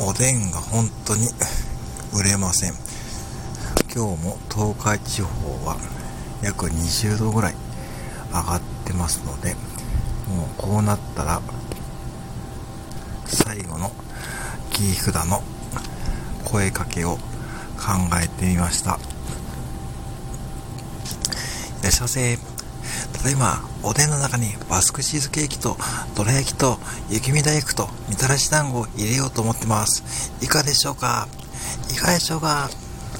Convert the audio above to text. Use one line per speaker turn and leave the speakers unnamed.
おでんが本当に売れません。今日も東海地方は約20度ぐらい上がってますのでもうこうなったら最後の切り札の声かけを考えてみました。いらっしゃいませ。ただいまおでんの中にバスクチーズケーキとどら焼きと雪見大福とみたらし団子を入れようと思ってます。いかでしょうか？いかがでしょうか？